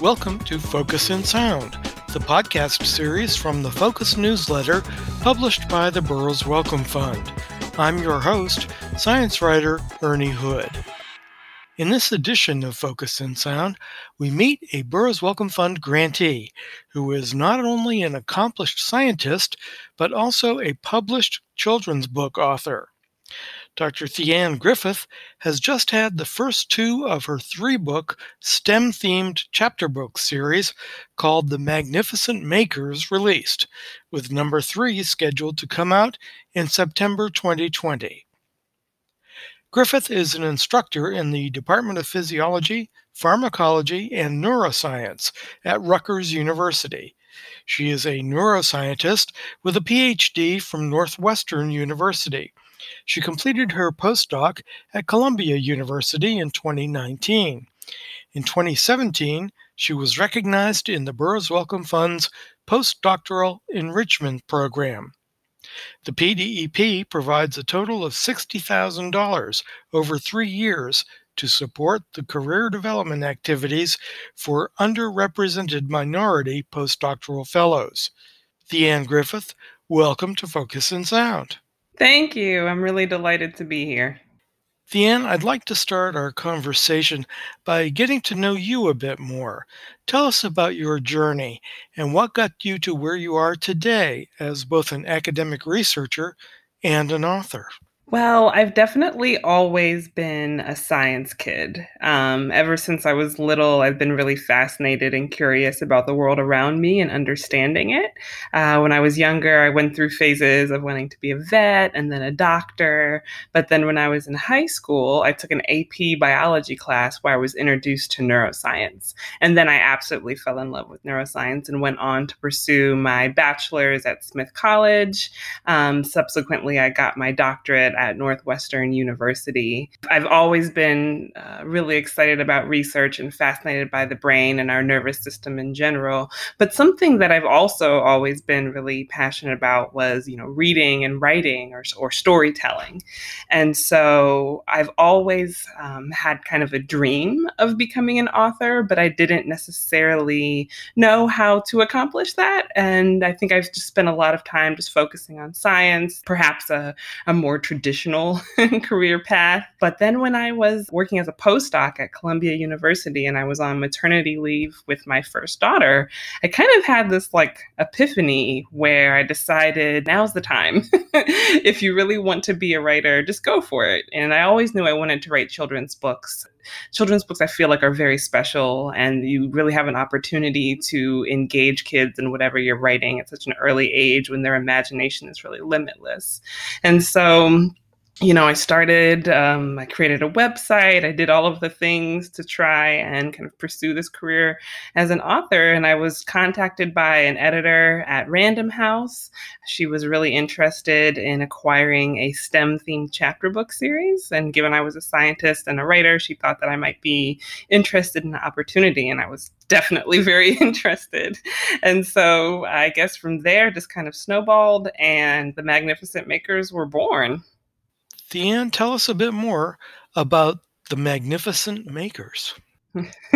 Welcome to Focus in Sound, the podcast series from the Focus newsletter published by the Burroughs Wellcome Fund. I'm your host, science writer Ernie Hood. In this edition of Focus in Sound, we meet a Burroughs Wellcome Fund grantee who is not only an accomplished scientist, but also a published children's book author. Dr. Theanne Griffith has just had the first two of her three book STEM themed chapter book series called The Magnificent Makers released, with number three scheduled to come out in September 2020. Griffith is an instructor in the Department of Physiology, Pharmacology, and Neuroscience at Rutgers University. She is a neuroscientist with a PhD from Northwestern University she completed her postdoc at Columbia University in 2019. In 2017, she was recognized in the Burroughs Wellcome Fund's postdoctoral enrichment program. The PDEP provides a total of $60,000 over three years to support the career development activities for underrepresented minority postdoctoral fellows. Theanne Griffith, welcome to Focus in Sound. Thank you. I'm really delighted to be here. Theanne, I'd like to start our conversation by getting to know you a bit more. Tell us about your journey and what got you to where you are today as both an academic researcher and an author. Well, I've definitely always been a science kid. Um, ever since I was little, I've been really fascinated and curious about the world around me and understanding it. Uh, when I was younger, I went through phases of wanting to be a vet and then a doctor. But then when I was in high school, I took an AP biology class where I was introduced to neuroscience. And then I absolutely fell in love with neuroscience and went on to pursue my bachelor's at Smith College. Um, subsequently, I got my doctorate at Northwestern University. I've always been uh, really excited about research and fascinated by the brain and our nervous system in general. But something that I've also always been really passionate about was, you know, reading and writing or, or storytelling. And so I've always um, had kind of a dream of becoming an author, but I didn't necessarily know how to accomplish that. And I think I've just spent a lot of time just focusing on science, perhaps a, a more traditional traditional career path. But then when I was working as a postdoc at Columbia University and I was on maternity leave with my first daughter, I kind of had this like epiphany where I decided now's the time. if you really want to be a writer, just go for it. And I always knew I wanted to write children's books children's books I feel like are very special and you really have an opportunity to engage kids in whatever you're writing at such an early age when their imagination is really limitless. And so you know, I started, um, I created a website, I did all of the things to try and kind of pursue this career as an author. And I was contacted by an editor at Random House. She was really interested in acquiring a STEM themed chapter book series. And given I was a scientist and a writer, she thought that I might be interested in the opportunity. And I was definitely very interested. And so I guess from there, just kind of snowballed, and the Magnificent Makers were born. Theanne, tell us a bit more about the Magnificent Makers.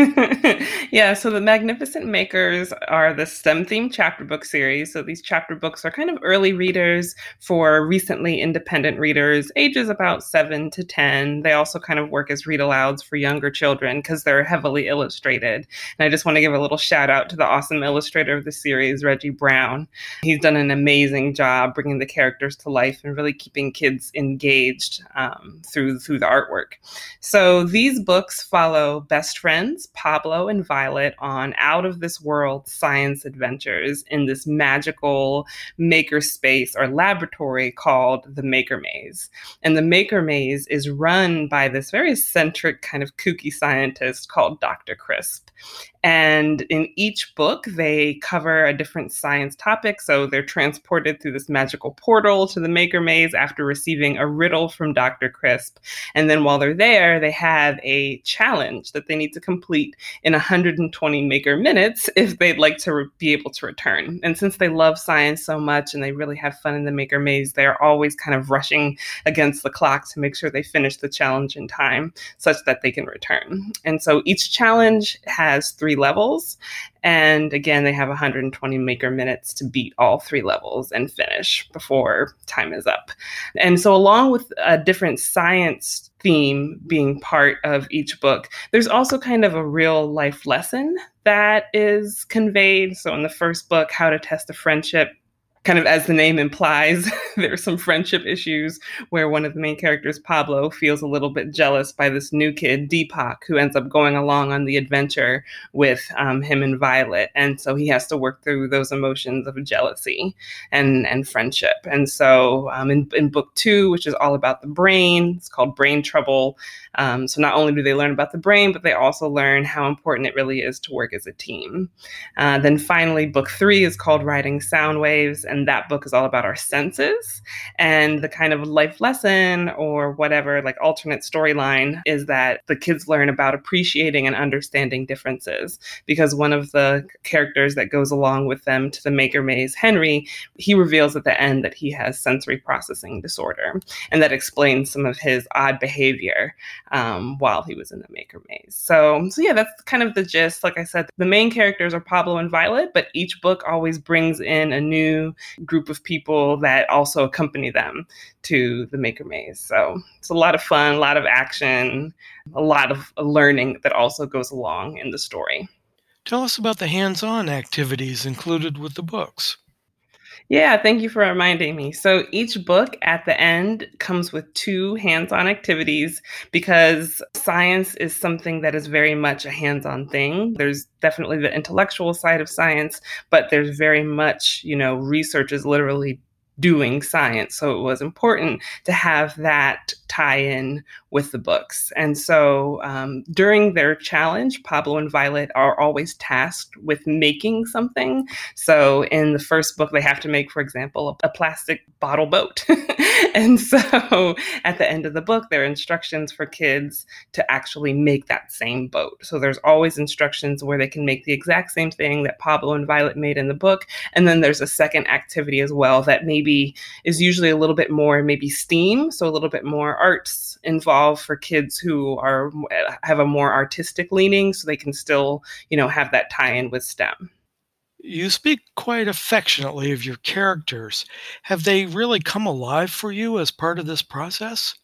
yeah, so the Magnificent Makers are the STEM themed chapter book series. So these chapter books are kind of early readers for recently independent readers, ages about seven to 10. They also kind of work as read alouds for younger children because they're heavily illustrated. And I just want to give a little shout out to the awesome illustrator of the series, Reggie Brown. He's done an amazing job bringing the characters to life and really keeping kids engaged um, through, through the artwork. So these books follow best friends, Pablo and Violet, on out of this world science adventures in this magical maker space or laboratory called the Maker Maze. And the Maker Maze is run by this very eccentric, kind of kooky scientist called Dr. Crisp. And in each book, they cover a different science topic. So they're transported through this magical portal to the Maker Maze after receiving a riddle from Dr. Crisp. And then while they're there, they have a challenge that they need to complete in 120 Maker minutes if they'd like to re- be able to return. And since they love science so much and they really have fun in the Maker Maze, they're always kind of rushing against the clock to make sure they finish the challenge in time such that they can return. And so each challenge has three three levels. And again, they have 120 maker minutes to beat all three levels and finish before time is up. And so, along with a different science theme being part of each book, there's also kind of a real life lesson that is conveyed. So, in the first book, How to Test a Friendship, kind of as the name implies, there's some friendship issues where one of the main characters, Pablo, feels a little bit jealous by this new kid, Deepak, who ends up going along on the adventure with um, him and Violet. And so he has to work through those emotions of jealousy and, and friendship. And so um, in, in book two, which is all about the brain, it's called Brain Trouble. Um, so not only do they learn about the brain, but they also learn how important it really is to work as a team. Uh, then finally, book three is called Riding Sound Waves and that book is all about our senses. And the kind of life lesson or whatever, like alternate storyline, is that the kids learn about appreciating and understanding differences. Because one of the characters that goes along with them to the Maker Maze, Henry, he reveals at the end that he has sensory processing disorder. And that explains some of his odd behavior um, while he was in the Maker Maze. So, so, yeah, that's kind of the gist. Like I said, the main characters are Pablo and Violet, but each book always brings in a new group of people that also accompany them to the Maker Maze. So it's a lot of fun, a lot of action, a lot of learning that also goes along in the story. Tell us about the hands on activities included with the books. Yeah, thank you for reminding me. So each book at the end comes with two hands on activities because science is something that is very much a hands on thing. There's definitely the intellectual side of science, but there's very much, you know, research is literally doing science. So it was important to have that tie in with the books. And so um, during their challenge, Pablo and Violet are always tasked with making something. So in the first book, they have to make, for example, a, a plastic bottle boat. and so at the end of the book, there are instructions for kids to actually make that same boat. So there's always instructions where they can make the exact same thing that Pablo and Violet made in the book. And then there's a second activity as well that maybe is usually a little bit more, maybe STEAM, so a little bit more arts involved for kids who are have a more artistic leaning so they can still you know have that tie-in with stem you speak quite affectionately of your characters have they really come alive for you as part of this process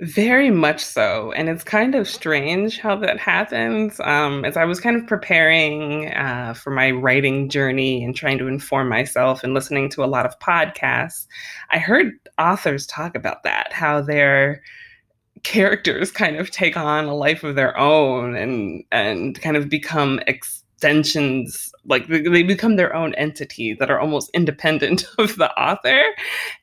very much so. And it's kind of strange how that happens. Um, as I was kind of preparing uh, for my writing journey and trying to inform myself and listening to a lot of podcasts, I heard authors talk about that, how their characters kind of take on a life of their own and and kind of become extensions like they become their own entity that are almost independent of the author.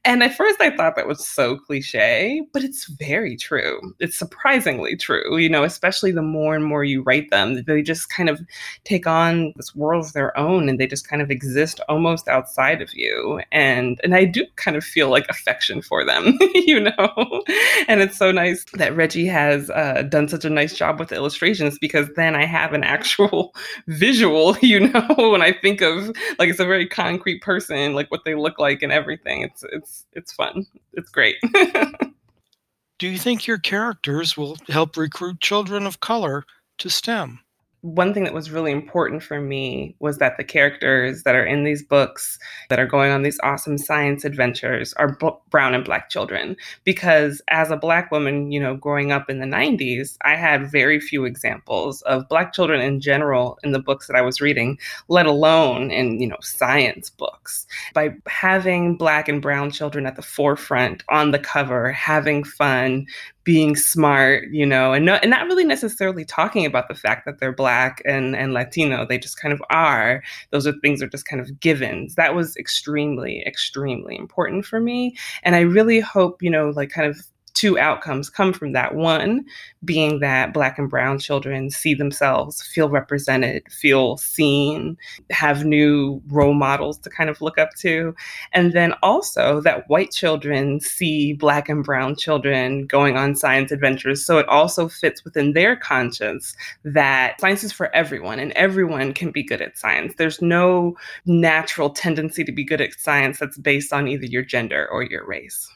And at first i thought that was so cliche but it's very true. It's surprisingly true you know especially the more and more you write them they just kind of take on this world of their own and they just kind of exist almost outside of you. And and i do kind of feel like affection for them you know? And it's so nice that reggie has uh, done such a nice job with the illustrations because then i have an actual visual, you know, when I think of like it's a very concrete person, like what they look like and everything. It's it's it's fun. It's great. Do you think your characters will help recruit children of color to STEM? One thing that was really important for me was that the characters that are in these books that are going on these awesome science adventures are b- brown and black children. Because as a black woman you know growing up in the 90s i had very few examples of black children in general in the books that i was reading let alone in you know science books. By having black and brown children at the forefront on the cover having fun being smart, you know, and not, and not really necessarily talking about the fact that they're black and, and Latino. They just kind of are. Those are things are just kind of givens. That was extremely, extremely important for me. And I really hope, you know, like kind of two outcomes come from that. One being that Black and Brown children see themselves, feel represented, feel seen, have new role models to kind of look up to. And then also that white children see Black and Brown children going on science adventures. So it also fits within their conscience that science is for everyone and everyone can be good at science. There's no natural tendency to be good at science that's based on either your gender or your race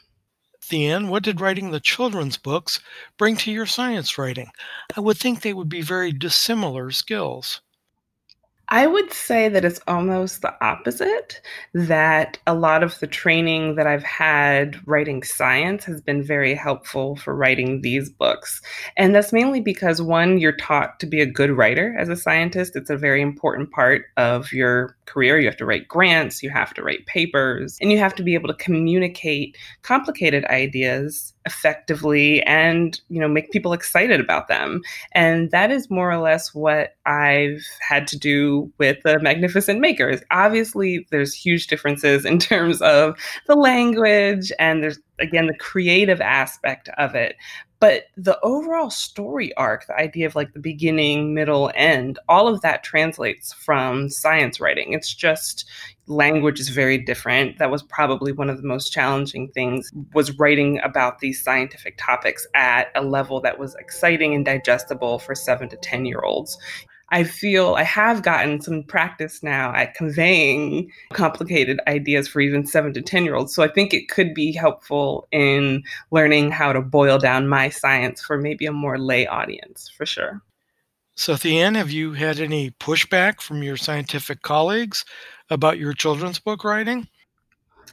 Theanne, what did writing the children's books bring to your science writing? I would think they would be very dissimilar skills. I would say that it's almost the opposite, that a lot of the training that I've had writing science has been very helpful for writing these books. And that's mainly because, one, you're taught to be a good writer as a scientist. It's a very important part of your career. You have to write grants, you have to write papers, and you have to be able to communicate complicated ideas effectively and you know make people excited about them. And that is more or less what i've had to do with the magnificent makers. Obviously there's huge differences in terms of the language and there's again the creative aspect of it but the overall story arc the idea of like the beginning middle end all of that translates from science writing. It's just language is very different. That was probably one of the most challenging things was writing about these scientific topics at a level that was exciting and digestible for 7 to 10 year olds I feel I have gotten some practice now at conveying complicated ideas for even seven to 10 year olds. So I think it could be helpful in learning how to boil down my science for maybe a more lay audience, for sure. So, Theanne, have you had any pushback from your scientific colleagues about your children's book writing?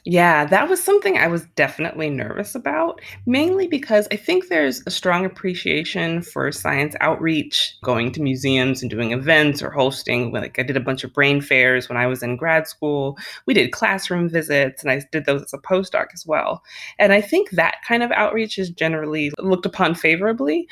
Yeah, that was something I was definitely nervous about, mainly because I think there's a strong appreciation for science outreach, going to museums and doing events or hosting. Like, I did a bunch of brain fairs when I was in grad school. We did classroom visits, and I did those as a postdoc as well. And I think that kind of outreach is generally looked upon favorably.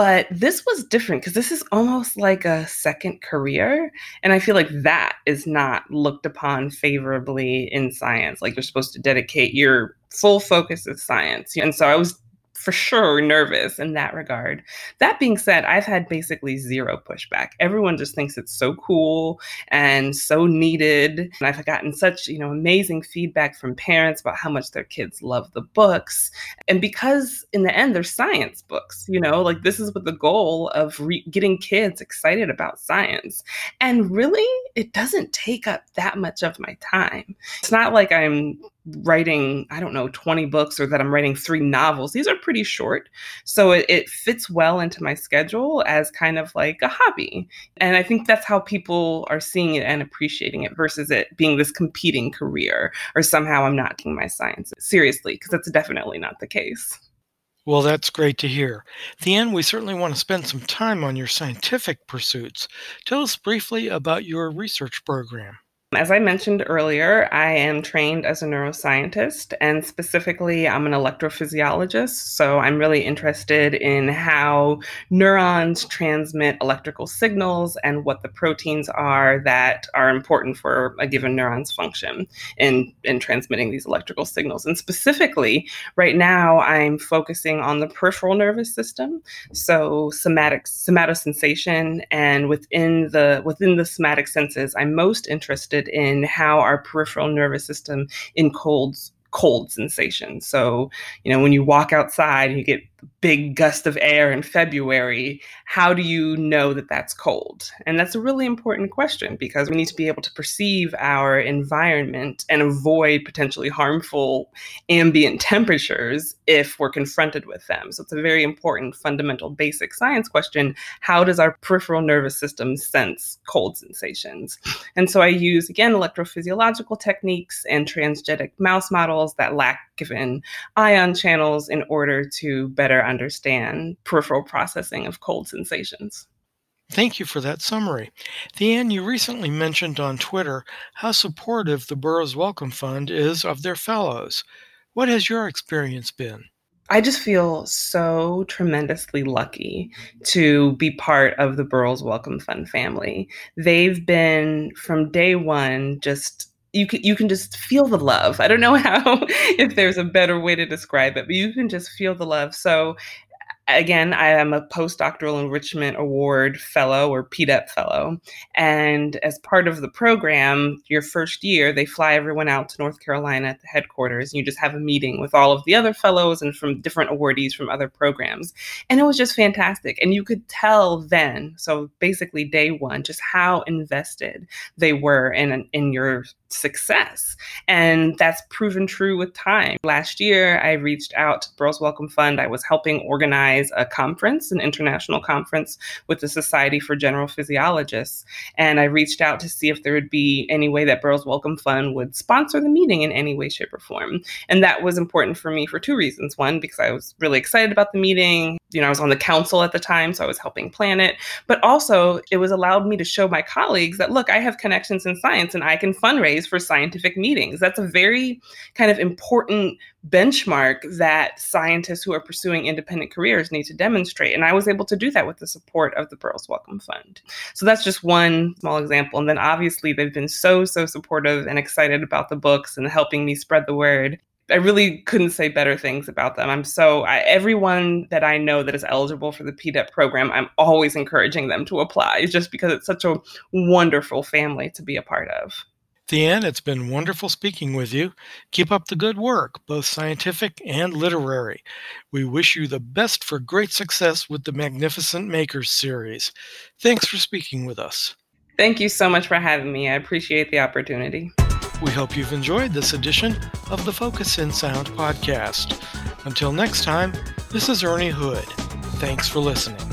But this was different because this is almost like a second career. And I feel like that is not looked upon favorably in science. Like you're supposed to dedicate your full focus to science. And so I was for sure nervous in that regard. That being said, I've had basically zero pushback. Everyone just thinks it's so cool and so needed. And I've gotten such, you know, amazing feedback from parents about how much their kids love the books. And because in the end they're science books, you know, like this is what the goal of re- getting kids excited about science. And really, it doesn't take up that much of my time. It's not like I'm writing, I don't know, 20 books or that I'm writing three novels. These are pretty short. So it, it, fits well into my schedule as kind of like a hobby. And I think that's how people are seeing it and appreciating it versus it being this competing career or somehow I'm not taking my science seriously, because that's definitely not the case. Well, that's great to hear. Theanne, we certainly want to spend some time on your scientific pursuits. Tell us briefly about your research program. As I mentioned earlier, I am trained as a neuroscientist, and specifically, I'm an electrophysiologist. So I'm really interested in how neurons transmit electrical signals and what the proteins are that are important for a given neuron's function in, in transmitting these electrical signals. And specifically, right now, I'm focusing on the peripheral nervous system, so somatic somatosensation, and within the within the somatic senses, I'm most interested interested in how our peripheral nervous system encodes cold sensation. So, you know, when you walk outside and you get big gust of air in February, how do you know that that's cold? And that's a really important question because we need to be able to perceive our environment and avoid potentially harmful ambient temperatures if we're confronted with them. So it's a very important fundamental basic science question. How does our peripheral nervous system sense cold sensations? And so I use again electrophysiological techniques and transgenic mouse models that lack given ion channels in order to better understand peripheral processing of cold sensations. Thank you for that summary. Theanne, you recently mentioned on Twitter how supportive the Burroughs Wellcome Fund is of their fellows. What has your experience been? I just feel so tremendously lucky to be part of the Burroughs Wellcome Fund family. They've been from day one just you can you can just feel the love. I don't know how if there's a better way to describe it, but you can just feel the love. So again, I am a postdoctoral enrichment award fellow or PDEP fellow. And as part of the program, your first year, they fly everyone out to North Carolina at the headquarters. And you just have a meeting with all of the other fellows and from different awardees from other programs. And it was just fantastic. And you could tell then, so basically day one, just how invested they were in, in your success. And that's proven true with time. Last year, I reached out to Burroughs Wellcome Fund. I was helping organize a conference, an international conference with the Society for General Physiologists. And I reached out to see if there would be any way that Burroughs Wellcome Fund would sponsor the meeting in any way, shape, or form. And that was important for me for two reasons. One, because I was really excited about the meeting. You know, I was on the council at the time, so I was helping plan it. But also, it was allowed me to show my colleagues that, look, I have connections in science and I can fundraise for scientific meetings. That's a very kind of important benchmark that scientists who are pursuing independent careers need to demonstrate. And I was able to do that with the support of the Burroughs Wellcome Fund. So that's just one small example. And then obviously, they've been so, so supportive and excited about the books and helping me spread the word. I really couldn't say better things about them. I'm so I, everyone that I know that is eligible for the PDEP program, I'm always encouraging them to apply, just because it's such a wonderful family to be a part of. Theanne, it's been wonderful speaking with you. Keep up the good work, both scientific and literary. We wish you the best for great success with the Magnificent Makers series. Thanks for speaking with us. Thank you so much for having me. I appreciate the opportunity. We hope you've enjoyed this edition of the Focus in Sound podcast. Until next time, this is Ernie Hood. Thanks for listening.